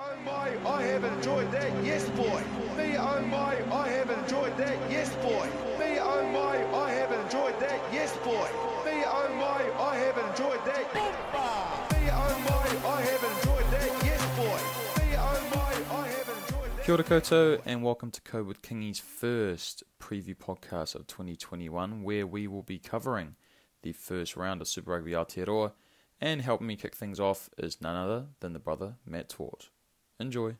oh my, I have enjoyed that, yes boy. Me oh my, I have enjoyed that, yes boy. Me oh my, I have enjoyed that, yes boy. Me oh my, I have enjoyed that. Me oh my, I have enjoyed that, yes boy. Me oh my, I have enjoyed that. Kia ora koutou, and welcome to Code with Kingy's first preview podcast of 2021, where we will be covering the first round of Super Rugby Aotearoa, and helping me kick things off is none other than the brother Matt Twart. Enjoy.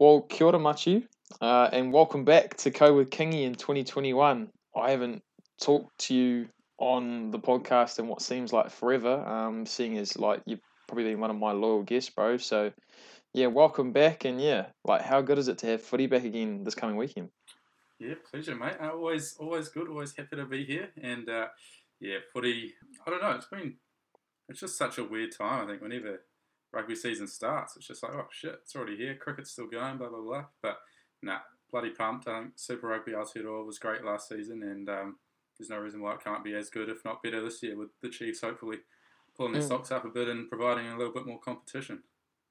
Well, kia ora machi, uh, and welcome back to Co with Kingy in 2021. I haven't talked to you on the podcast in what seems like forever, um, seeing as like you've probably been one of my loyal guests, bro. So, yeah, welcome back, and yeah, like how good is it to have footy back again this coming weekend? Yeah, pleasure, mate. Uh, always, always good. Always happy to be here. And uh, yeah, footy. I don't know. It's been. It's just such a weird time. I think whenever rugby season starts, it's just like, oh shit, it's already here. Cricket's still going. Blah blah blah. But nah, bloody pumped. I think Super Rugby Aotearoa was great last season, and um, there's no reason why it can't be as good, if not better, this year with the Chiefs hopefully pulling their Mm. socks up a bit and providing a little bit more competition.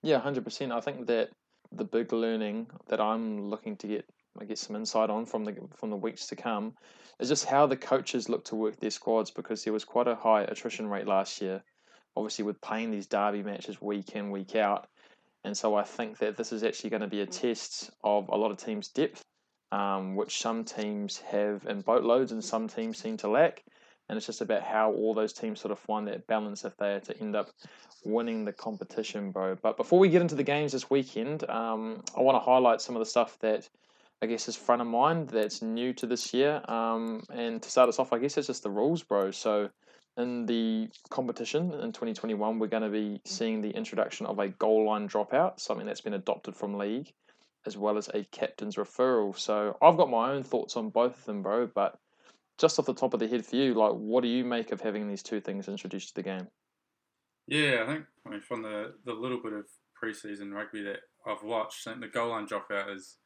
Yeah, hundred percent. I think that the big learning that I'm looking to get, I guess, some insight on from the from the weeks to come, is just how the coaches look to work their squads because there was quite a high attrition rate last year, obviously with playing these derby matches week in week out, and so I think that this is actually going to be a test of a lot of teams' depth, um, which some teams have in boatloads and some teams seem to lack. And it's just about how all those teams sort of find that balance if they are to end up winning the competition, bro. But before we get into the games this weekend, um, I want to highlight some of the stuff that I guess is front of mind that's new to this year. Um, and to start us off, I guess it's just the rules, bro. So in the competition in 2021, we're going to be seeing the introduction of a goal line dropout, something that's been adopted from league, as well as a captain's referral. So I've got my own thoughts on both of them, bro. But just off the top of the head for you, like, what do you make of having these two things introduced to the game? Yeah, I think I mean from the, the little bit of preseason rugby that I've watched, I think the goal line dropout is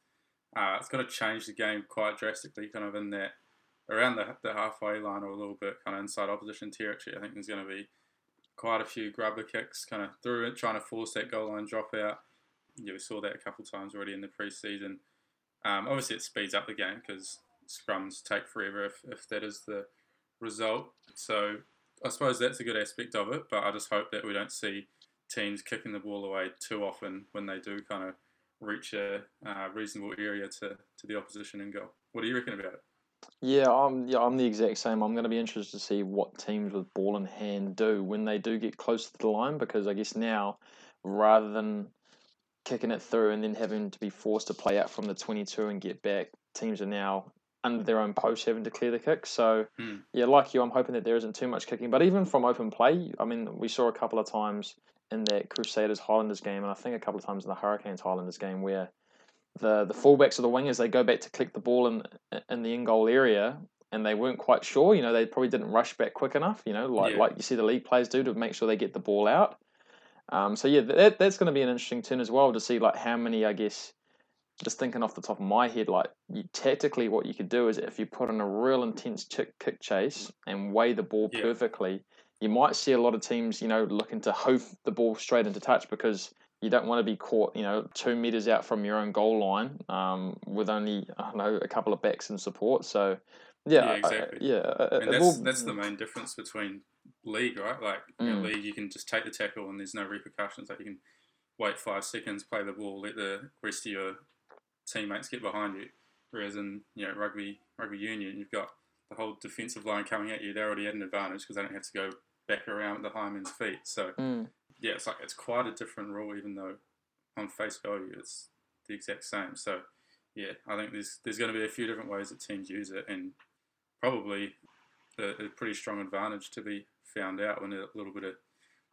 uh, it's going to change the game quite drastically. Kind of in that around the, the halfway line or a little bit kind of inside opposition territory. I think there's going to be quite a few grubber kicks kind of through it, trying to force that goal line dropout. Yeah, we saw that a couple of times already in the preseason. Um, obviously, it speeds up the game because scrums take forever if, if that is the result. So I suppose that's a good aspect of it, but I just hope that we don't see teams kicking the ball away too often when they do kind of reach a uh, reasonable area to, to the opposition and goal. What do you reckon about it? Yeah, I'm yeah, I'm the exact same. I'm going to be interested to see what teams with ball in hand do when they do get close to the line because I guess now rather than kicking it through and then having to be forced to play out from the 22 and get back, teams are now under their own post having to clear the kick. So Hmm. yeah, like you, I'm hoping that there isn't too much kicking. But even from open play, I mean, we saw a couple of times in that Crusaders Highlanders game, and I think a couple of times in the Hurricanes Highlanders game where the the fullbacks or the wingers they go back to click the ball in in the in goal area and they weren't quite sure. You know, they probably didn't rush back quick enough. You know, like Yeah. like you see the league players do to make sure they get the ball out. Um, so yeah, that, that's going to be an interesting turn as well to see like how many I guess. Just thinking off the top of my head, like you, tactically, what you could do is if you put in a real intense kick, kick chase and weigh the ball Yeah. perfectly, you might see a lot of teams, you know, looking to hoof the ball straight into touch because you don't want to be caught, you know, two meters out from your own goal line um, with only, I don't know, a couple of backs in support. So, yeah, Yeah, I- yeah, uh, And that's, will- that's the main difference between league, right? Like in Mm. league, you can just take the tackle and there's no repercussions. Like you can wait five seconds, play the ball, let the rest of your teammates get behind you. Whereas in you know rugby rugby union, you've got the whole defensive line coming at you. They're already at an advantage because they don't have to go back around the high men's feet. So Mm. Yeah, it's like it's quite a different rule, even though on face value it's the exact same. So yeah, I think there's there's going to be a few different ways that teams use it, and probably a, a pretty strong advantage to be found out when a little bit of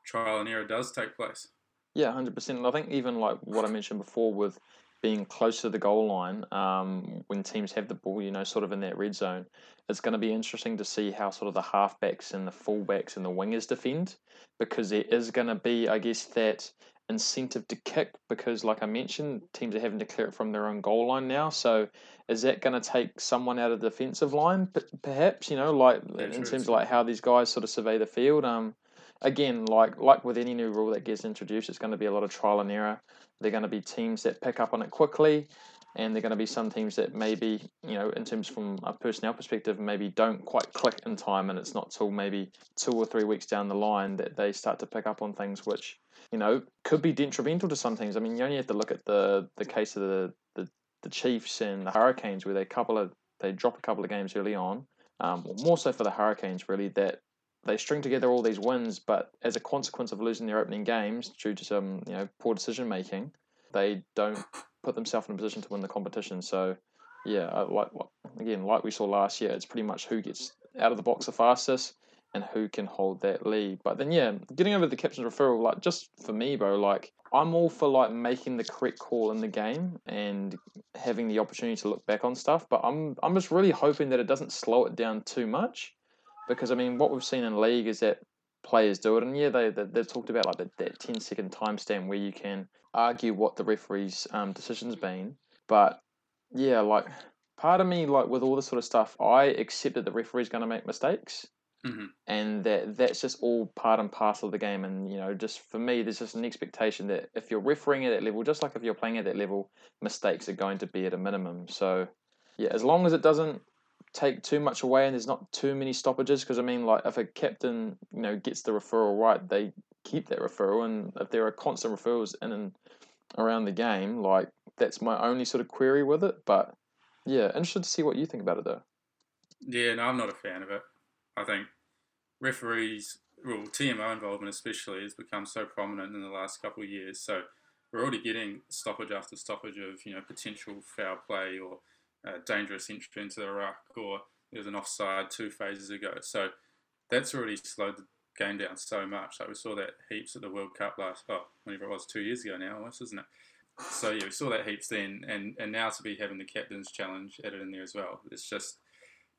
trial and error does take place. Yeah, hundred percent. And I think even like what I mentioned before with being close to the goal line, um, when teams have the ball, you know, sort of in that red zone, it's going to be interesting to see how sort of the halfbacks and the fullbacks and the wingers defend, because there is going to be, I guess, that incentive to kick because, like I mentioned, teams are having to clear it from their own goal line now. So, is that going to take someone out of the defensive line, perhaps? You know, like in terms of like how these guys sort of survey the field. Um, again, like like with any new rule that gets introduced, it's going to be a lot of trial and error. They're going to be teams that pick up on it quickly, and they're going to be some teams that maybe you know, in terms from a personnel perspective, maybe don't quite click in time, and it's not till maybe two or three weeks down the line that they start to pick up on things which you know could be detrimental to some teams. I mean, you only have to look at the the case of the the, the Chiefs and the Hurricanes, where they couple of they drop a couple of games early on. Um, more so for the Hurricanes, really, that they string together all these wins, but as a consequence of losing their opening games due to some you know poor decision making, they don't put themselves in a position to win the competition. So, yeah, uh, like again, like we saw last year, it's pretty much who gets out of the box the fastest and who can hold that lead. But then, yeah, getting over the captain's referral, like just for me, bro, like I'm all for like making the correct call in the game and having the opportunity to look back on stuff. But I'm I'm just really hoping that it doesn't slow it down too much because I mean, what we've seen in league is that players do it, and yeah, they, they have talked about like that, that 10 second timestamp where you can argue what the referee's um, decision's been, but yeah, like part of me, like with all this sort of stuff, I accept that the referee's going to make mistakes. Mm-hmm. And that that's just all part and parcel of the game, and you know, just for me, there's just an expectation that if you're refereeing at that level, just like if you're playing at that level, mistakes are going to be at a minimum. So, yeah, as long as it doesn't take too much away and there's not too many stoppages because I mean like if a captain you know gets the referral right they keep that referral. And if there are constant referrals in and around the game like that's my only sort of query with it. But yeah interested to see what you think about it though. Yeah no I'm not a fan of it. I think referees well TMO involvement especially has become so prominent in the last couple of years. So we're already getting stoppage after stoppage of you know potential foul play or dangerous entry into the ruck, or there was an offside two phases ago. So that's already slowed the game down so much. Like we saw that heaps at the World Cup last, oh, whenever it was, two years ago now almost, isn't it? So yeah, we saw that heaps then, and, and now to be having the captain's challenge added in there as well. It's just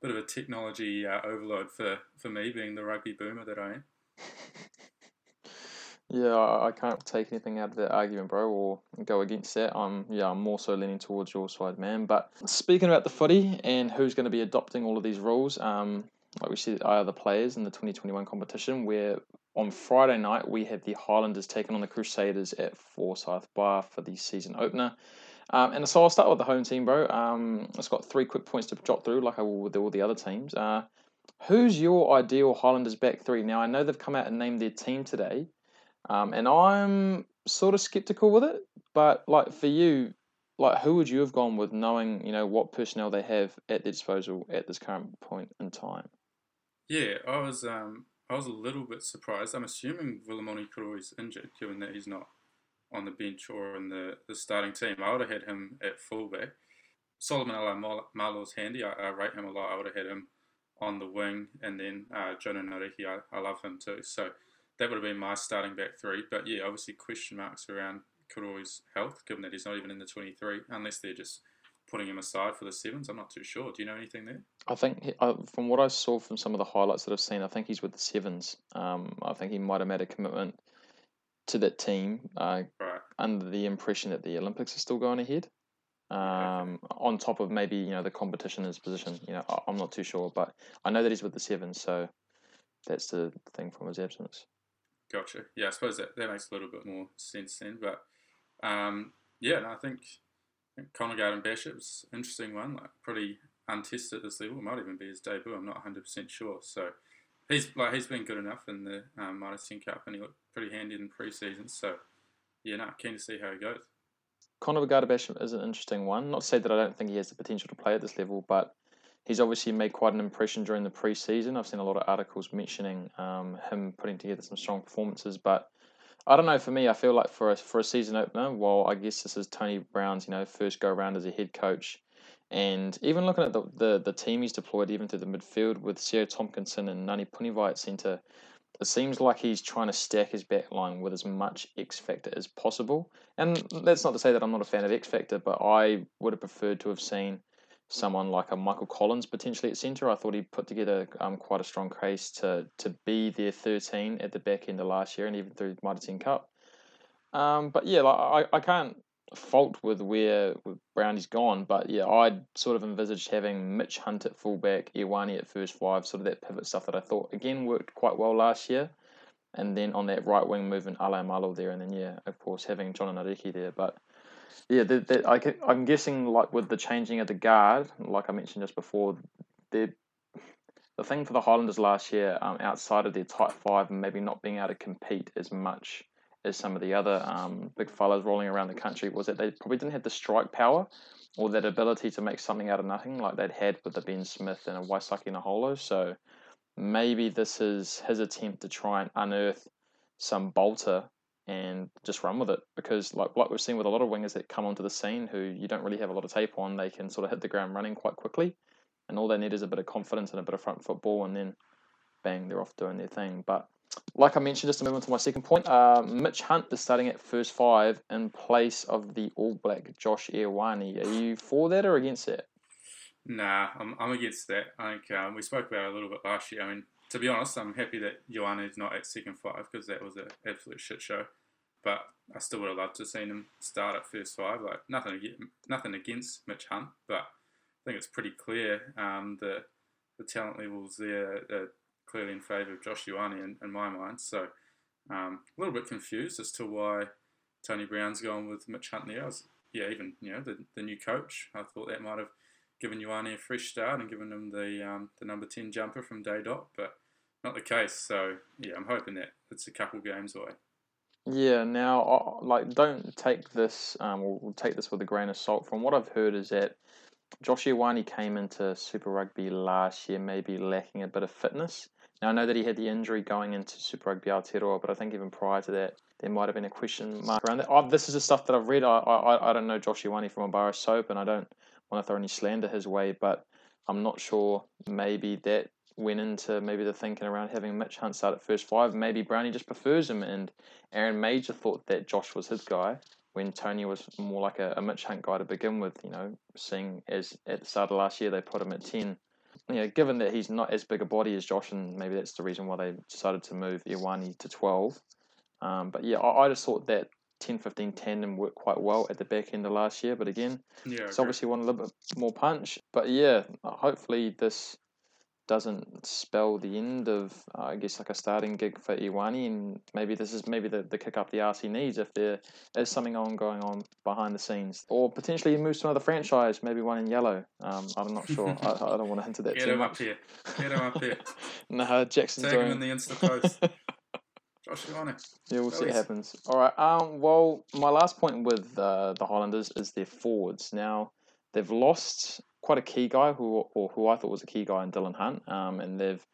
a bit of a technology uh, overload for, for me, being the rugby boomer that I am. Yeah, I can't take anything out of that argument, bro, or go against that. I'm yeah, I'm more so leaning towards your side, man. But speaking about the footy and who's going to be adopting all of these rules, um, like we said, are the players in the 2021 competition. Where on Friday night we have the Highlanders taking on the Crusaders at Forsyth Barr for the season opener. Um, and so I'll start with the home team, bro. Um, it's got three quick points to jot through, like I will with all the other teams. Uh, who's your ideal Highlanders back three? Now I know they've come out and named their team today. Um, and I'm sort of skeptical with it, but like for you, like who would you have gone with, knowing you know what personnel they have at their disposal at this current point in time? Yeah, I was um, I was a little bit surprised. I'm assuming Vilimoni is injured, given that he's not on the bench or in the, the starting team. I would have had him at fullback. Solomon Alaimalo's handy. I, I, rate him a lot. I would have had him on the wing, and then uh, Jona Nareki. I, I love him too. So that would have been my starting back three. But yeah, obviously question marks around Koroi's health, given that he's not even in the 23, unless they're just putting him aside for the sevens. I'm not too sure. Do you know anything there? I think from what I saw from some of the highlights that I've seen, I think he's with the sevens. Um, I think he might have made a commitment to that team uh, right. under the impression that the Olympics are still going ahead. Um, okay. On top of maybe you know the competition in his position, you know I'm not too sure, but I know that he's with the sevens, so that's the thing from his absence. Gotcha. Yeah, I suppose that, that makes a little bit more sense then. But um, yeah, no, I think, I think Garden Bishop's interesting one, like pretty untested at this level. Might even be his debut. I'm not 100 percent sure. So he's like he's been good enough in the um, Mitre 10 Cup, and he looked pretty handy in pre-season. So yeah, no, keen to see how he goes. Connor Bishop is an interesting one. Not to say that I don't think he has the potential to play at this level, but he's obviously made quite an impression during the preseason. I've seen a lot of articles mentioning um, him putting together some strong performances, but I don't know. For me, I feel like for a, for a season opener, well, I guess this is Tony Brown's you know first go around as a head coach, and even looking at the, the, the team he's deployed even to the midfield with Sio Tomkinson and Nani Punivai at centre, it seems like he's trying to stack his back line with as much X factor as possible. And that's not to say that I'm not a fan of X factor, but I would have preferred to have seen someone like a Michael Collins potentially at centre. I thought he put together um, quite a strong case to to be their 13 at the back end of last year and even through Mitre 10 Cup. Um, but yeah, like, I, I can't fault with where Brownie's gone, but yeah, I'd sort of envisaged having Mitch Hunt at fullback, Ioane at first five, sort of that pivot stuff that I thought again worked quite well last year. and then on that right wing moving Alaimalo there, and then yeah, of course having Jona Nareki there. But yeah, the, I, I'm guessing like with the changing of the guard, like I mentioned just before, the the thing for the Highlanders last year, um, outside of their tight five and maybe not being able to compete as much as some of the other um, big fellas rolling around the country, was that they probably didn't have the strike power or that ability to make something out of nothing like they'd had with the Ben Smith and a Waisake Naholo. So maybe this is his attempt to try and unearth some bolter and just run with it because like like we've seen with a lot of wingers that come onto the scene who you don't really have a lot of tape on, they can sort of hit the ground running quite quickly. And all they need is a bit of confidence and a bit of front football and then bang, they're off doing their thing. But like I mentioned, just to move on to my second point, uh, Mitch Hunt is starting at first five in place of the All Black Josh Ioane. Are you for that or against that? Nah, I'm, I'm against that. I think um, we spoke about it a little bit last year. I mean, to be honest, I'm happy that Ioane is not at second five because that was an absolute shit show. But I still would have loved to have seen him start at first five. Like nothing, nothing against Mitch Hunt, but I think it's pretty clear um, the the talent levels there are clearly in favour of Josh Ioane in, in my mind. So um, a little bit confused as to why Tony Brown's going with Mitch Hunt there. Was, yeah, even you know the, the new coach. I thought that might have given Ioane a fresh start and given him the um, the number ten jumper from day dot, but not the case. So yeah, I'm hoping that it's a couple games away. Yeah. Now, like, don't take this. Um, we'll, take this with a grain of salt. From what I've heard, is that Josh Ioane came into Super Rugby last year, maybe lacking a bit of fitness. Now I know that he had the injury going into Super Rugby Aotearoa, but I think even prior to that, there might have been a question mark around that. Oh, this is the stuff that I've read. I I, I don't know Josh Ioane from a bar of soap, and I don't want to throw any slander his way, but I'm not sure. Maybe that went into maybe the thinking around having Mitch Hunt start at first five. Maybe Brownie just prefers him, and Aaron Mauger thought that Josh was his guy when Tony was more like a, a Mitch Hunt guy to begin with. You know, seeing as at the start of last year they put him at ten. You know, given that he's not as big a body as Josh, and maybe that's the reason why they decided to move Ioane to twelve. Um, but yeah, I, I just thought that 10 15 tandem worked quite well at the back end of last year. But again, yeah, it's obviously want a little bit more punch. But yeah, hopefully this doesn't spell the end of, uh, I guess, like a starting gig for Ioane. And maybe this is maybe the, the kick up the arse he needs if there is something on going on behind the scenes. Or potentially he moves to another franchise, maybe one in yellow. Um, I'm not sure. I, I, don't want to hint at that Get too him much. up here. Get him up here. no, Jackson's Tag him doing. in the Insta post. Josh Ioane. Yeah, we'll see what happens. All right. Um. Well, my last point with uh, the Highlanders is their forwards. Now they've lost quite a key guy who, or who I thought was a key guy in Dillon Hunt. Um, and they've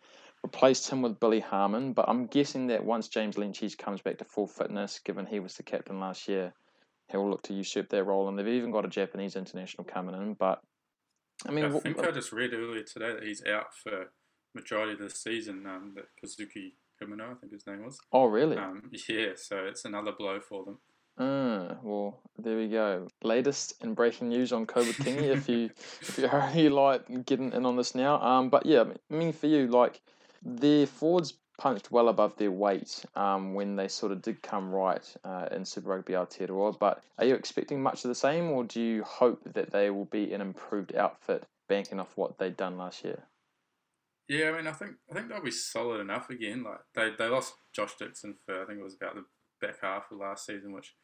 replaced him with Billy Harmon. But I'm guessing that once James Lentjes comes back to full fitness, given he was the captain last year, he'll look to usurp that role. And they've even got a Japanese international coming in. But I mean, I think I just read earlier today that he's out for majority of the season. Um, that Kazuki Himino, I think his name was. oh really? Um, yeah, so it's another blow for them. Uh, well, there we go. Latest and breaking news on COVID Kingy. if you if you're already like getting in on this now, um, but yeah, I mean for you, like their forwards punched well above their weight um, when they sort of did come right uh, in Super Rugby Aotearoa. But are you expecting much of the same, or do you hope that they will be an improved outfit, banking off what they'd done last year? Yeah, I mean, I think I think they'll be solid enough again. Like they, they lost Josh Dickson for I think it was about the back half of last season, which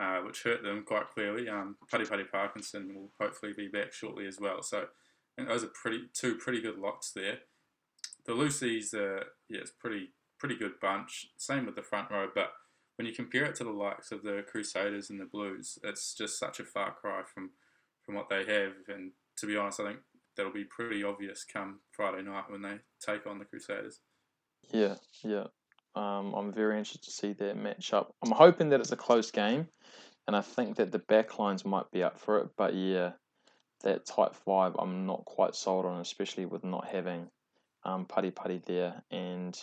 uh, which hurt them quite clearly. Um, Pari Pari Parkinson will hopefully be back shortly as well. So those are pretty two pretty good locks there. The Lucy's, uh, yeah, it's pretty pretty good bunch. Same with the front row, but when you compare it to the likes of the Crusaders and the Blues, it's just such a far cry from from what they have. And to be honest, I think that'll be pretty obvious come Friday night when they take on the Crusaders. Yeah, yeah. Um, I'm very interested to see that match up. I'm hoping that it's a close game, and I think that the backlines might be up for it. But yeah, that tight five, I'm not quite sold on, especially with not having um, Pari Pari there, and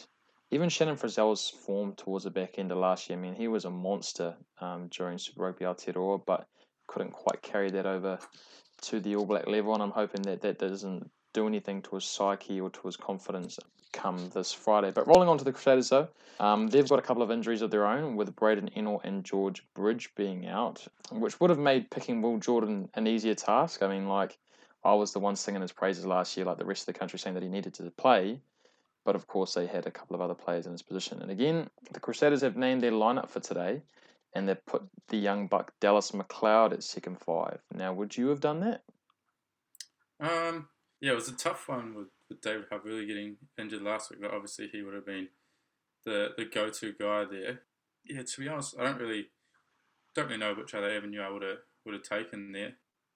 even Shannon Frizzell's form towards the back end of last year. I mean, he was a monster um, during Super Rugby Aotearoa, but couldn't quite carry that over to the All Black level, and I'm hoping that that doesn't do anything to his psyche or to his confidence come this Friday. But rolling on to the Crusaders, though, um, they've got a couple of injuries of their own, with Braden Ennor and George Bridge being out, which would have made picking Will Jordan an easier task. I mean, like, I was the one singing his praises last year, like the rest of the country saying that he needed to play. but of course they had a couple of other players in his position. And again, the Crusaders have named their lineup for today, and they've put the young buck Dallas McLeod at second five. Now, would you have done that? Um, yeah, it was a tough one with, with David Havili getting injured last week, but obviously he would have been the the go to guy there. Yeah, to be honest, I don't really don't really know which other avenue I would have would have taken there.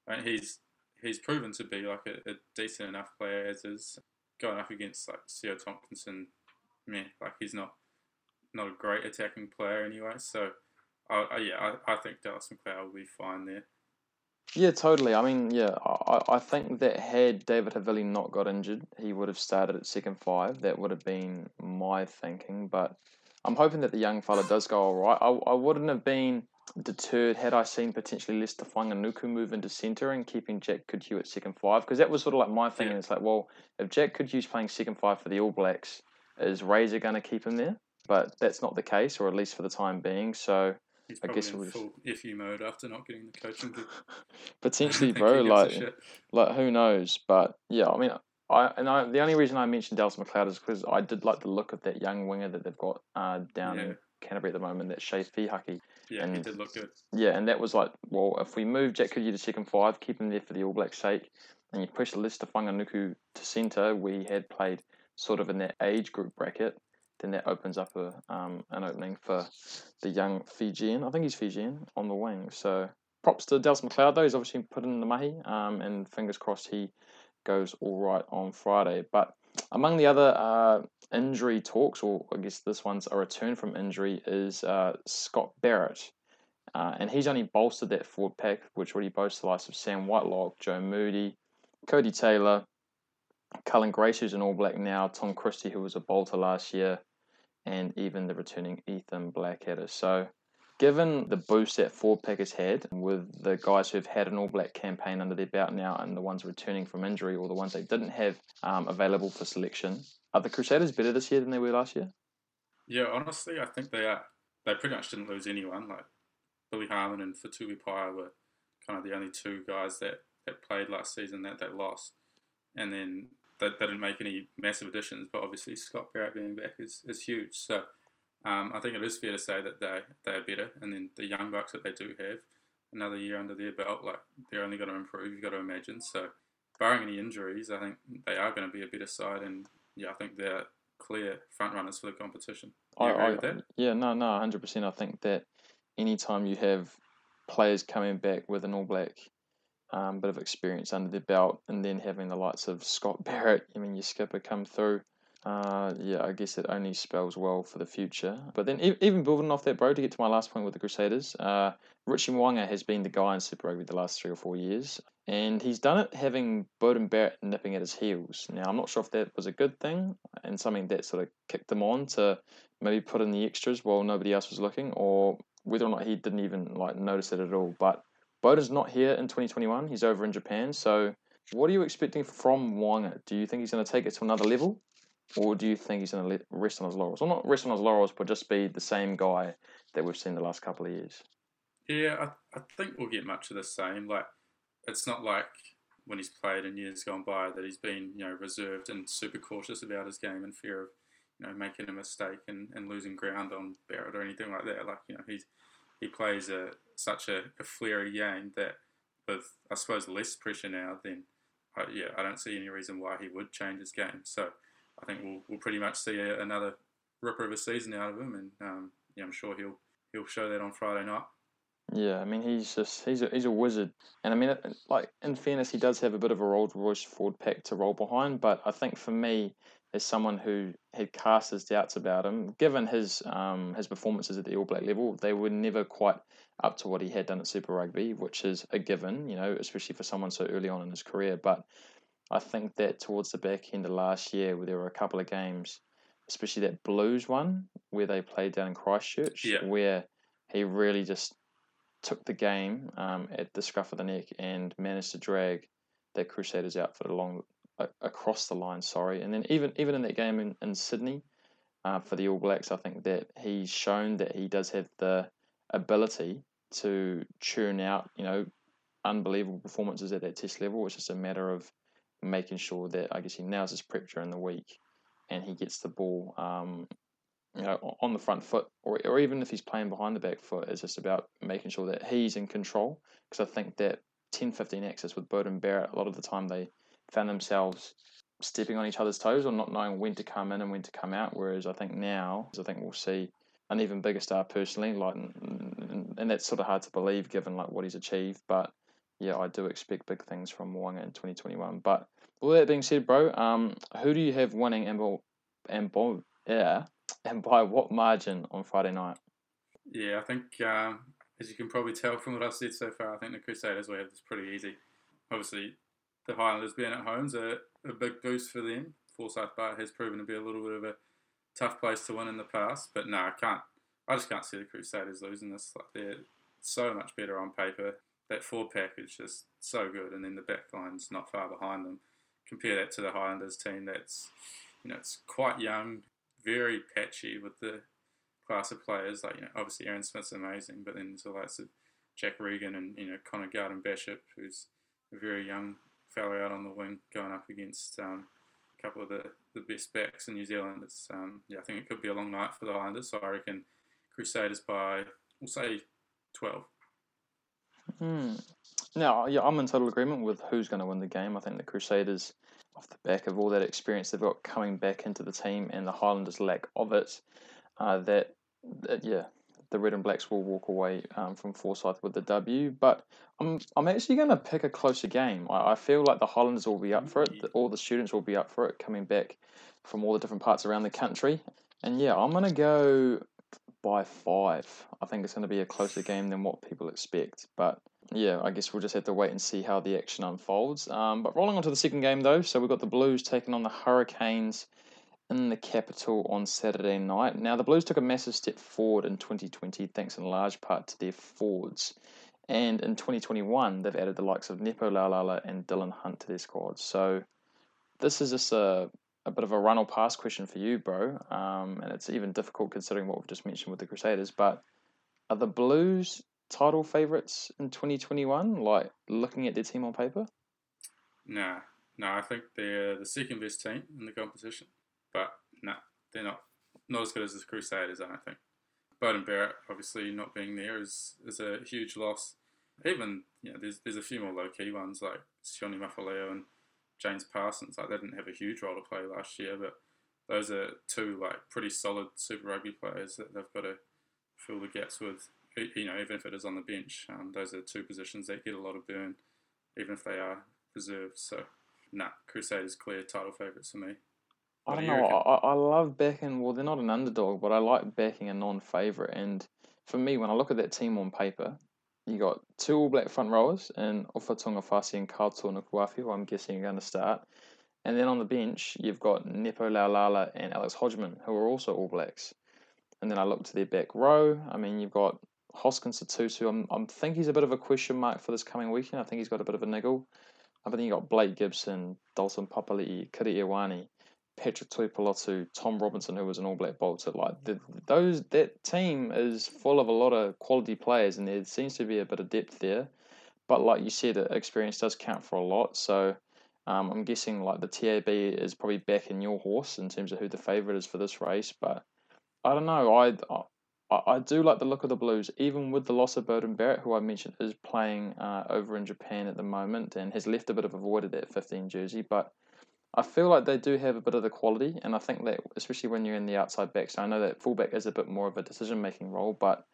I mean, he's he's proven to be like a, a, decent enough player as is going up against like Sio Tomkinson. Man, like he's not not a great attacking player anyway. So, I, I yeah, I, I think Dallas McLeod will be fine there. Yeah, totally. I mean, yeah, I, I think that had David Havili not got injured, he would have started at second five. That would have been my thinking. But I'm hoping that the young fella does go all right. I, I wouldn't have been deterred had I seen potentially Leicester Fainga'anuku move into centre and keeping Jack Goodhue at second five because that was sort of like my thing. Yeah. It's like, well, if Jack Goodhue's playing second five for the All Blacks, is Razor going to keep him there? But that's not the case, or at least for the time being. So He's I guess in we'll full FU mode after not getting the coaching gig. Potentially, bro. like, like who knows? But yeah, I mean, I and I, the only reason I mentioned Dallas McLeod is because I did like the look of that young winger that they've got uh, down yeah. in Canterbury at the moment, that Chay Fihaki. Yeah, and, he did look good. Yeah, and that was like, well, if we move Jack Goodhue to second five, keep him there for the All Blacks' sake, and you push Leicester Fainga'anuku to centre, we had played sort of in that age group bracket, then that opens up a um, an opening for the young Fijian. I think he's Fijian on the wing. So props to Dallas McLeod though. He's obviously put in the mahi, um, and fingers crossed he goes all right on Friday. But among the other uh, injury talks, or I guess this one's a return from injury, is uh, Scott Barrett. Uh, and he's only bolstered that forward pack, which already boasts the likes of Sam Whitelock, Joe Moody, Codie Taylor, Cullen Grace, who's an All Black now, Tom Christie, who was a bolter last year, and even the returning Ethan Blackadder. So, given the boost that forward pack has had, with the guys who've had an All Black campaign under their belt now, and the ones returning from injury, or the ones they didn't have um, available for selection, are the Crusaders better this year than they were last year? Yeah, honestly, I think they are. They pretty much didn't lose anyone. Like Billy Harmon and Fetuli Paea were kind of the only two guys that, that played last season that they lost. And then they, they didn't make any massive additions, but obviously Scott Barrett being back is, is huge. So um, I think it is fair to say that they, they are better. And then the young bucks that they do have, another year under their belt, like they're only going to improve, you've got to imagine. So barring any injuries, I think they are going to be a better side. And yeah, I think they're clear front runners for the competition. I, I yeah, no, no, 100%. I think that anytime you have players coming back with an All Black um, bit of experience under their belt, and then having the likes of Scott Barrett, I mean, your skipper come through. Uh, yeah, I guess it only spells well for the future. But then, even building off that, bro, to get to my last point with the Crusaders, uh, Richie Mo'unga has been the guy in Super Rugby the last three or four years, and he's done it having Beauden Barrett nipping at his heels. Now, I'm not sure if that was a good thing and something that sort of kicked him on to maybe put in the extras while nobody else was looking, or whether or not he didn't even like notice it at all. But Beauden's not here in 2021. He's over in Japan. So, what are you expecting from Mo'unga? Do you think he's going to take it to another level? Or do you think he's going to rest on his laurels? Well, not rest on his laurels, but just be the same guy that we've seen the last couple of years? Yeah, I, I think we'll get much of the same. Like, it's not like when he's played in years gone by that he's been, you know, reserved and super cautious about his game in fear of, you know, making a mistake and, and losing ground on Barrett or anything like that. Like, you know, he's he plays a such a, a game that with I suppose less pressure now, then yeah, I don't see any reason why he would change his game. So I think we'll we'll pretty much see a, another ripper of a season out of him, and um, yeah, I'm sure he'll he'll show that on Friday night. Yeah, I mean he's just he's a he's a wizard, and I mean like in fairness, he does have a bit of a Rolls Royce Ford pack to roll behind, but I think for me, as someone who had cast his doubts about him, given his um, his performances at the All Black level, they were never quite up to what he had done at Super Rugby, which is a given, you know, especially for someone so early on in his career. But I think that towards the back end of last year, where there were a couple of games, especially that Blues one where they played down in Christchurch, yeah. where he really just took the game um, at the scruff of the neck and managed to drag that Crusaders outfit along across the line. Sorry, and then even even in that game in, in Sydney uh, for the All Blacks, I think that he's shown that he does have the ability to churn out, you know, unbelievable performances at that test level. It's just a matter of making sure that I guess he nails his prep during the week and he gets the ball, um, you know, on the front foot, or, or even if he's playing behind the back foot, it's just about making sure that he's in control. Because I think that 10 15 access with Beauden Barrett, a lot of the time they found themselves stepping on each other's toes or not knowing when to come in and when to come out. Whereas I think now, I think we'll see an even bigger star personally, like, and, and that's sort of hard to believe given like what he's achieved. But yeah, I do expect big things from Mo'unga in 2021. But all that being said, bro, um, who do you have winning and and yeah, and by what margin on Friday night? Yeah, I think um, as you can probably tell from what I've said so far, I think the Crusaders will have this pretty easy. Obviously, the Highlanders being at home is a, a big boost for them. Forsyth Barr has proven to be a little bit of a tough place to win in the past, but no, I can't. I just can't see the Crusaders losing this. Like they're so much better on paper. That four pack is just so good, and then the back line's not far behind them. Compare that to the Highlanders team. That's you know it's quite young, very patchy with the class of players. Like you know, obviously Aaron Smith's amazing, but then there's the likes of Jack Regan and you know Connor Garden Bishop, who's a very young fellow out on the wing, going up against um, couple of the, the best backs in New Zealand. It's um, yeah, I think it could be a long night for the Highlanders. So I reckon Crusaders by we'll say twelve. Hmm. Now, yeah, I'm in total agreement with who's going to win the game. I think the Crusaders, off the back of all that experience they've got coming back into the team and the Highlanders' lack of it, uh, that, that, yeah, the Red and Blacks will walk away um, from Forsyth with the W. But I'm I'm actually going to pick a closer game. I, I feel like the Highlanders will be up for it. All the students will be up for it, coming back from all the different parts around the country. And yeah, I'm going to go by five. I think it's going to be a closer game than what people expect. But yeah, I guess we'll just have to wait and see how the action unfolds. Um, but rolling on to the second game, though, so we've got the Blues taking on the Hurricanes in the capital on Saturday night. Now, the Blues took a massive step forward in 2020, thanks in large part to their forwards. And in 2021, they've added the likes of Nepo Laulala and Dillon Hunt to their squad. So this is just a, a bit of a run or pass question for you, bro. Um, and it's even difficult considering what we've just mentioned with the Crusaders. But are the Blues title favourites in 2021, like looking at their team on paper? Nah, no, I think they're the second best team in the competition. But no, nah, they're not not as good as the Crusaders, I don't think. Beauden Barrett, obviously not being there is is a huge loss. Even you know, there's there's a few more low key ones like Sione Mafileo and James Parsons. Like they didn't have a huge role to play last year, but those are two like pretty solid Super Rugby players that they've got to fill the gaps with. You know, even if it is on the bench, um, those are two positions that get a lot of burn, even if they are reserved. So, nah, Crusaders clear title favourites for me. I don't know. I, I love backing. Well, they're not an underdog, but I like backing a non-favorite. And for me, when I look at that team on paper, you got two All Black front rowers and Ofa Tu'ungafasi and Karl Tu'inukuafe, who I'm guessing are going to start. And then on the bench, you've got Nepo Laulala and Alex Hodgman, who are also All Blacks. And then I look to their back row. I mean, you've got Hoskins Sotutu. I'm, I'm think he's a bit of a question mark for this coming weekend. I think he's got a bit of a niggle. I think you got Blake Gibson, Dalton Papali'i, Kiri Ioane. Patrick Tuipulotu, Tom Robinson, who was an All Black bolter. Like the, those, that team is full of a lot of quality players, and there seems to be a bit of depth there. But like you said, experience does count for a lot. So um, I'm guessing like the TAB is probably back in your horse in terms of who the favourite is for this race. But I don't know. I, I I do like the look of the Blues, even with the loss of Beauden Barrett, who I mentioned is playing uh, over in Japan at the moment and has left a bit of a void at that 15 jersey. But I feel like they do have a bit of the quality, and I think that especially when you're in the outside backs, I know that fullback is a bit more of a decision making role, but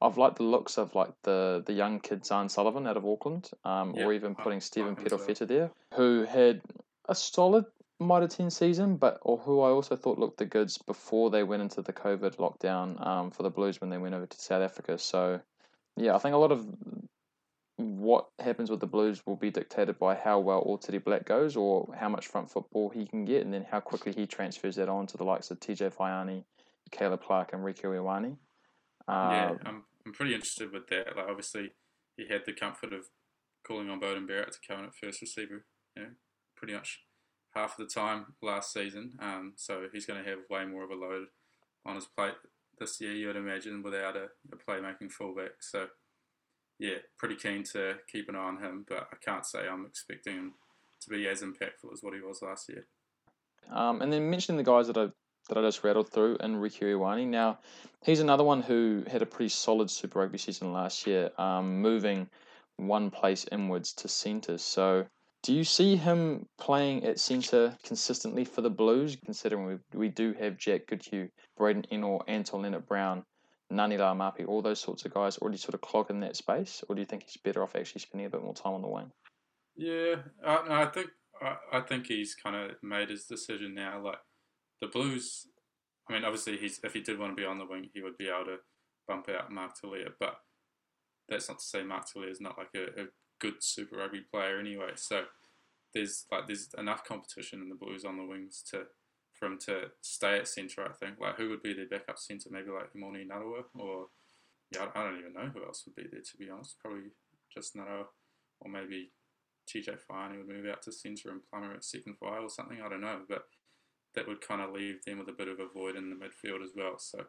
I've liked the looks of like the the young kid Zarn Sullivan out of Auckland, um, or even putting Stephen Perofeta there, who had a solid Mitre 10 season, but or who I also thought looked the goods before they went into the COVID lockdown um, for the Blues when they went over to South Africa. So, yeah, I think a lot of what happens with the Blues will be dictated by how well Otere Black goes or how much front football he can get and then how quickly he transfers that on to the likes of TJ Faiane, Caleb Clarke and Rieko Ioane. Um, yeah, I'm, I'm pretty interested with that. Like obviously he had the comfort of calling on Beauden Barrett to come in at first receiver, you know, pretty much half of the time last season. Um, so he's going to have way more of a load on his plate this year, you would imagine, without a, a playmaking fullback. So yeah, pretty keen to keep an eye on him, but I can't say I'm expecting him to be as impactful as what he was last year. Um, and then mentioning the guys that I that I just rattled through in Rieko Ioane. Now, he's another one who had a pretty solid Super Rugby season last year, um, moving one place inwards to centre. So, do you see him playing at centre consistently for the Blues, considering we, we do have Jack Goodhue, Braden Ennor, Anton Lienert-Brown, Ngani Laumape, all those sorts of guys already sort of clog in that space? Or do you think he's better off actually spending a bit more time on the wing? Yeah, I, I think I, I think he's kind of made his decision now. Like the Blues, I mean, obviously, he's if he did want to be on the wing, he would be able to bump out Mark Telea, but that's not to say Mark Telea is not like a, a good Super Rugby player anyway. So there's like there's enough competition in the Blues on the wings to for him to stay at centre. I think like who would be their backup centre? Maybe like Emoni Narawa or yeah, I don't even know who else would be there to be honest. Probably just Narawa or maybe TJ Faiane would move out to centre and Plummer at second file or something. I don't know, but that would kind of leave them with a bit of a void in the midfield as well. So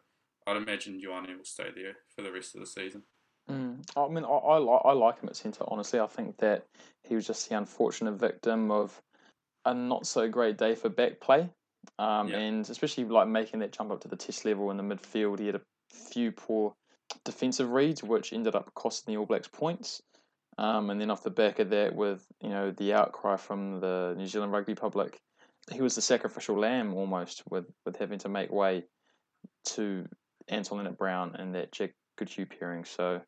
I'd imagine Ioane will stay there for the rest of the season. Mm. I mean, I, I, like, I like him at centre, honestly. I think that he was just the unfortunate victim of a not so great day for back play. Um, yeah. And especially like making that jump up to the test level in the midfield, he had a few poor defensive reads, which ended up costing the All Blacks points. Um, and then off the back of that, with you know the outcry from the New Zealand rugby public, he was the sacrificial lamb almost with, with having to make way to Anton Lienert-Brown and that Jack Goodhue pairing. So,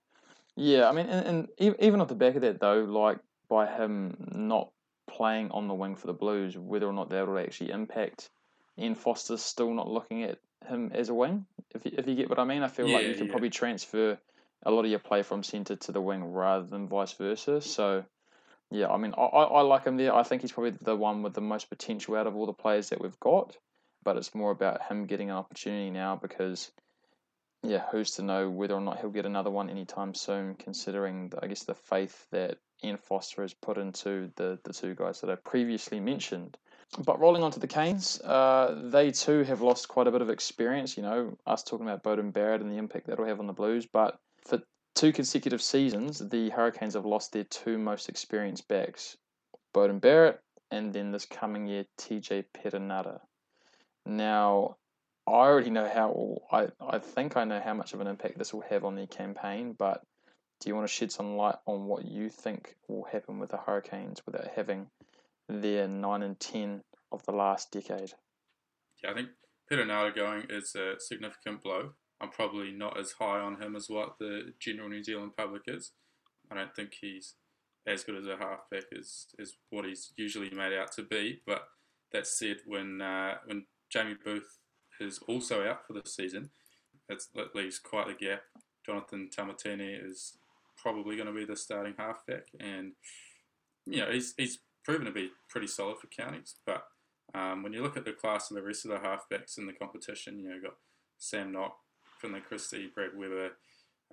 yeah, I mean, and, and even off the back of that, though, like by him not playing on the wing for the Blues, whether or not that will actually impact Ian Foster still not looking at him as a wing. If you, if you get what I mean, I feel yeah, like you can yeah. probably transfer a lot of your play from centre to the wing rather than vice versa. So, yeah, I mean, I, I like him there. I think he's probably the one with the most potential out of all the players that we've got. But it's more about him getting an opportunity now because, yeah, who's to know whether or not he'll get another one anytime soon, considering, I guess, the faith that Ian Foster has put into the, the two guys that I previously mentioned. But rolling on to the Canes, uh, they too have lost quite a bit of experience. You know, us talking about Beauden Barrett and the impact that'll have on the Blues. But for two consecutive seasons, the Hurricanes have lost their two most experienced backs, Beauden Barrett, and then this coming year, TJ Perenara. Now, I already know how, I, I think I know how much of an impact this will have on the campaign, but do you want to shed some light on what you think will happen with the Hurricanes without having their 9 and 10 of the last decade? Yeah, I think Perenara going is a significant blow. I'm probably not as high on him as what the general New Zealand public is. I don't think he's as good as a halfback as, as what he's usually made out to be. But that said, when uh, when Jamie Booth is also out for the season, it leaves quite a gap. Jonathan Taumateine is probably going to be the starting halfback, and you know he's he's proven to be pretty solid for counties. But um, when you look at the class of the rest of the halfbacks in the competition, you know you've got Sam Nock, Finlay Christie, Brad Weber,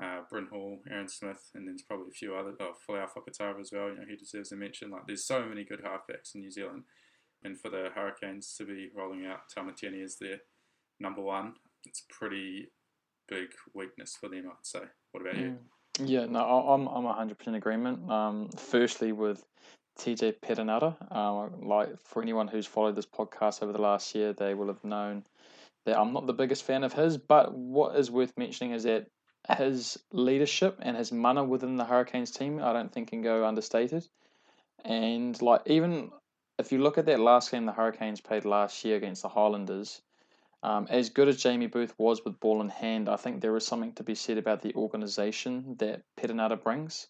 uh, Bryn Hall, Aaron Smith, and then there's probably a few other. Oh, Folau Fakatava as well. You know, he deserves a mention. Like, there's so many good halfbacks in New Zealand, and for the Hurricanes to be rolling out Taumateine as their number one, it's pretty big weakness for them. I'd say. What about you? Mm. Yeah, no, I'm I'm 100% agreement. Um, firstly with TJ Perenara, um, like for anyone who's followed this podcast over the last year, they will have known that I'm not the biggest fan of his, but what is worth mentioning is that his leadership and his mana within the Hurricanes team, I don't think can go understated. And like even if you look at that last game the Hurricanes played last year against the Highlanders, um, as good as Jamie Booth was with ball in hand, I think there is something to be said about the organisation that Perenara brings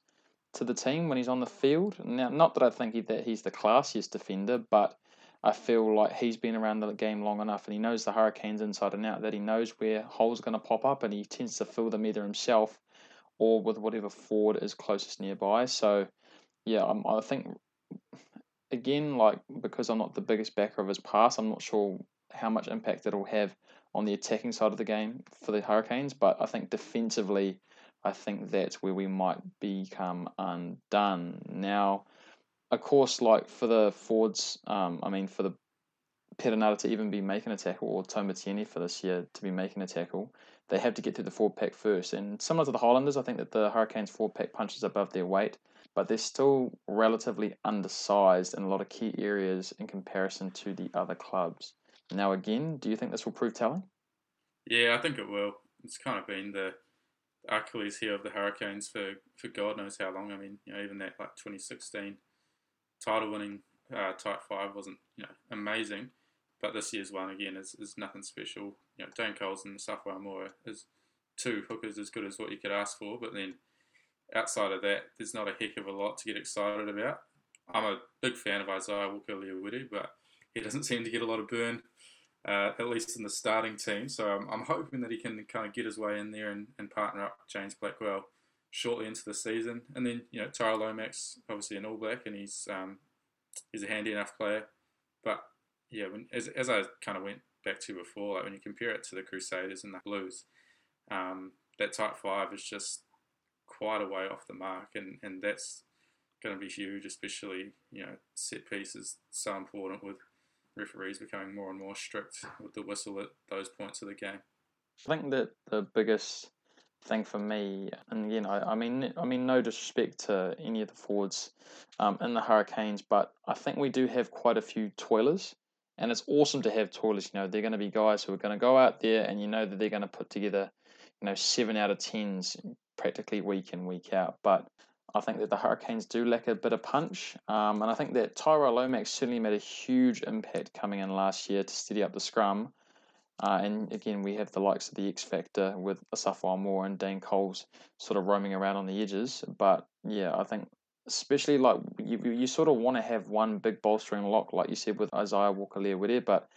to the team when he's on the field. Now, not that I think he, that he's the classiest defender, but I feel like he's been around the game long enough and he knows the Hurricanes inside and out that he knows where holes are going to pop up and he tends to fill them either himself or with whatever forward is closest nearby. So, yeah, I'm, I think, again, like because I'm not the biggest backer of his pass, I'm not sure how much impact it'll have on the attacking side of the game for the Hurricanes, but I think defensively, I think that's where we might become undone. Now, of course, like for the forwards, um, I mean, for the Perenara to even be making a tackle, or Taumateine for this year to be making a tackle, they have to get through the forward pack first. And similar to the Highlanders, I think that the Hurricanes forward pack punches above their weight. but they're still relatively undersized in a lot of key areas in comparison to the other clubs. Now, again, do you think this will prove telling? Yeah, I think it will. It's kind of been the Achilles heel of the Hurricanes for, for God knows how long. I mean, you know, even that like 2016 title winning uh, tight 5 wasn't, you know, amazing. But this year's one, again, is, is nothing special. You know, Dane Coles and Moore is two hookers as good as what you could ask for. But then outside of that, there's not a heck of a lot to get excited about. I'm a big fan of Isaiah Walker-Leawere, but he doesn't seem to get a lot of burn uh, at least in the starting team. So I'm, I'm, hoping that he can kind of get his way in there and, and partner up James Blackwell shortly into the season. And then you know Tyrell Lomax, obviously an All Black, and he's um, he's a handy enough player. But yeah, when, as as I kind of went back to before, like when you compare it to the Crusaders and the Blues, um, that tight five is just quite a way off the mark, and and that's going to be huge, especially you know set pieces so important with referees becoming more and more strict with the whistle at those points of the game. I think that the biggest thing for me, and again, know, I mean, I mean, no disrespect to any of the forwards um, in the Hurricanes, but I think we do have quite a few toilers, and it's awesome to have toilers. You know, they're going to be guys who are going to go out there, and you know that they're going to put together, you know, seven out of tens practically week in week out. But I think that the Hurricanes do lack a bit of punch. Um, and I think that Tyrell Lomax certainly made a huge impact coming in last year to steady up the scrum. Uh, and again, we have the likes of the X Factor with Asafo Aumua and Dane Coles sort of roaming around on the edges. But yeah, I think especially like you, you sort of want to have one big bolstering lock, like you said with Isaiah Walker Leawere, but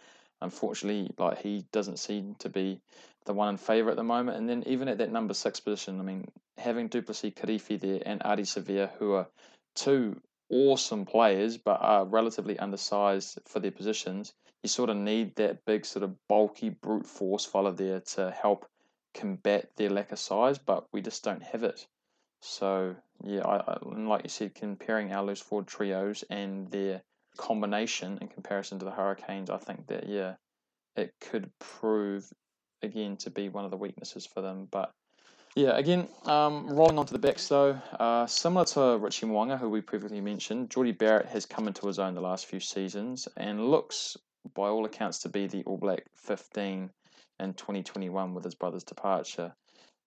unfortunately, like he doesn't seem to be the one in favour at the moment. And then even at that number six position, I mean, having Du'Plessis Kirifi there and Ardie Savea, who are two awesome players but are relatively undersized for their positions, you sort of need that big sort of bulky brute force fella there to help combat their lack of size, but we just don't have it. So yeah, I, I, like you said, comparing our loose forward trios and their combination in comparison to the Hurricanes, I think that yeah, it could prove again to be one of the weaknesses for them. But yeah, again, um, rolling onto the backs though, uh, similar to Richie Mo'unga, who we previously mentioned, Jordie Barrett has come into his own the last few seasons and looks, by all accounts, to be the All Black 15 in 2021 with his brother's departure.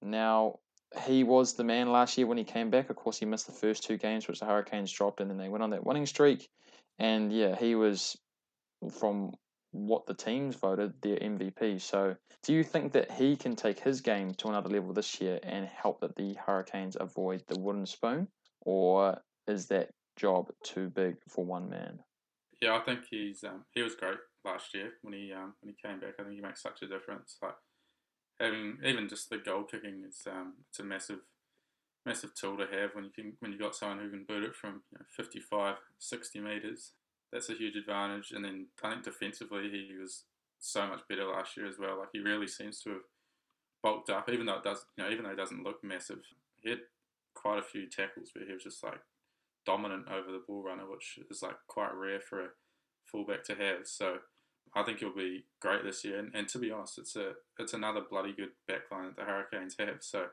Now, he was the man last year when he came back. Of course, he missed the first two games, which the Hurricanes dropped, and then they went on that winning streak. And yeah, he was, from what the teams voted, their MVP. So, do you think that he can take his game to another level this year and help that the Hurricanes avoid the wooden spoon, or is that job too big for one man? Yeah, I think he's um, he was great last year when he um, when he came back. I think he makes such a difference. Like having even just the goal kicking, it's um, it's a massive massive tool to have when you can when you got someone who can boot it from you know, 55, 60 meters that's a huge advantage. And then I think defensively he was so much better last year as well. Like he really seems to have bulked up, even though it does, you know, even though he doesn't look massive. He had quite a few tackles where he was just like dominant over the ball runner, which is like quite rare for a fullback to have. So I think he'll be great this year. And, and to be honest, it's a it's another bloody good backline that the Hurricanes have. So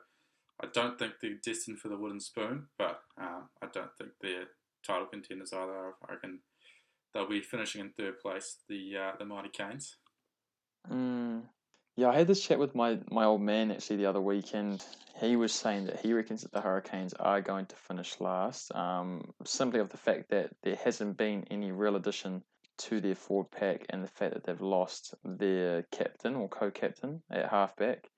I don't think they're destined for the wooden spoon, but um, I don't think they're title contenders either. I reckon they'll be finishing in third place, the uh, the Mighty Canes. Mm. Yeah, I had this chat with my, my old man actually the other weekend. He was saying that he reckons that the Hurricanes are going to finish last, um, simply of the fact that there hasn't been any real addition to their forward pack and the fact that they've lost their captain or co-captain at halfback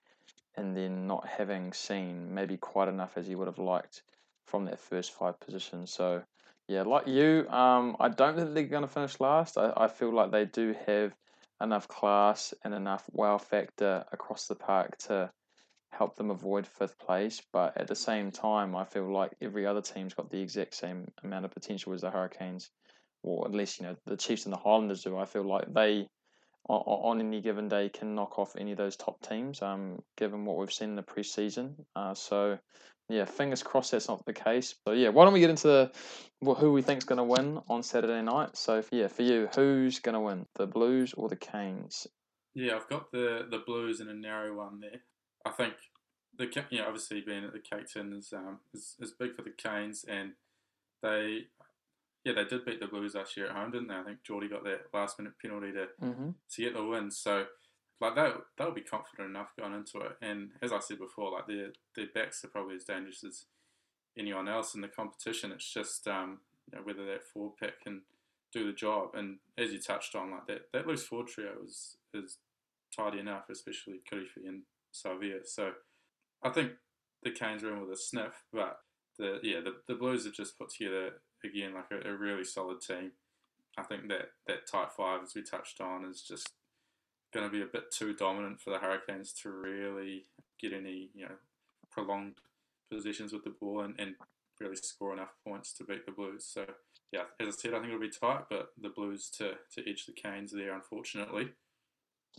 and then not having seen maybe quite enough as he would have liked from that first five positions. So yeah, like you, um, I don't think they're going to finish last. I, I feel like they do have enough class and enough wow factor across the park to help them avoid fifth place. But at the same time, I feel like every other team's got the exact same amount of potential as the Hurricanes, or at least you know the Chiefs and the Highlanders do. I feel like they, on, on any given day, can knock off any of those top teams. Um, given what we've seen in the preseason, uh, so yeah, fingers crossed that's not the case. So yeah, why don't we get into the, who we think's going to win on Saturday night? So yeah, for you, who's going to win, the Blues or the Canes? Yeah, I've got the the Blues in a narrow one there. I think the know obviously being at the Cake Tin is um is, is big for the Canes and they, yeah, they did beat the Blues last year at home, didn't they? I think Jordie got that last minute penalty to Mm-hmm. to get the win. So like they they'll be confident enough going into it. And as I said before, like their their backs are probably as dangerous as anyone else in the competition. It's just um, you know, whether that forward pack can do the job. And as you touched on, like that that loose forward trio is is tidy enough, especially Kirifi and Savea. So I think the Canes are in with a sniff, but the yeah the, the Blues have just put together again like a, a really solid team. I think that that tight five, as we touched on, is just going to be a bit too dominant for the Hurricanes to really get any you know prolonged possessions with the ball and, and really score enough points to beat the Blues. So yeah, as I said, I think it'll be tight, but the Blues to to edge the Canes there, unfortunately.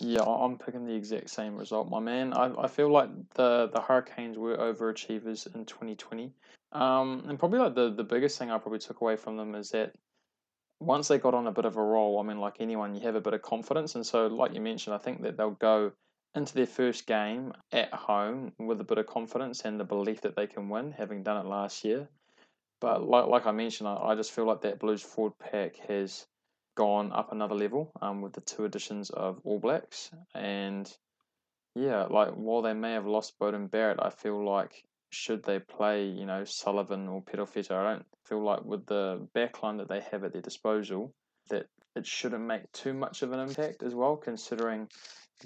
Yeah, I'm picking the exact same result, my man. I, I feel like the, the Hurricanes were overachievers in 2020. Um, and probably like the, the biggest thing I probably took away from them is that once they got on a bit of a roll, I mean, like anyone, you have a bit of confidence. And so, like you mentioned, I think that they'll go into their first game at home with a bit of confidence and the belief that they can win, having done it last year. But like, like I mentioned, I, I just feel like that Blues forward pack has gone up another level um, with the two additions of All Blacks. And yeah, like while they may have lost Beauden Barrett, I feel like should they play, you know, Sullivan or Perofeta, I don't feel like with the backline that they have at their disposal that it shouldn't make too much of an impact as well, considering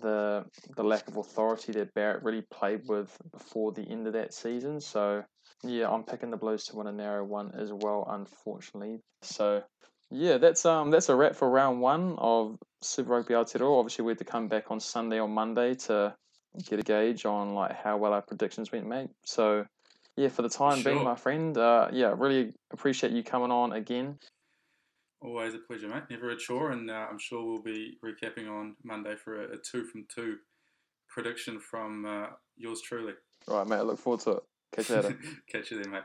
the the lack of authority that Barrett really played with before the end of that season. So yeah, I'm picking the Blues to win a narrow one as well, unfortunately. So yeah, that's um that's a wrap for round one of Super Rugby Aotearoa. Obviously, we had to come back on Sunday or Monday to get a gauge on like how well our predictions went, mate. So yeah, for the time being, my friend, uh, yeah, really appreciate you coming on again. Always a pleasure, mate. Never a chore, and uh, I'm sure we'll be recapping on Monday for a, a two from two prediction from uh, yours truly. All right, mate. I look forward to it. Catch you later. Catch you then, mate.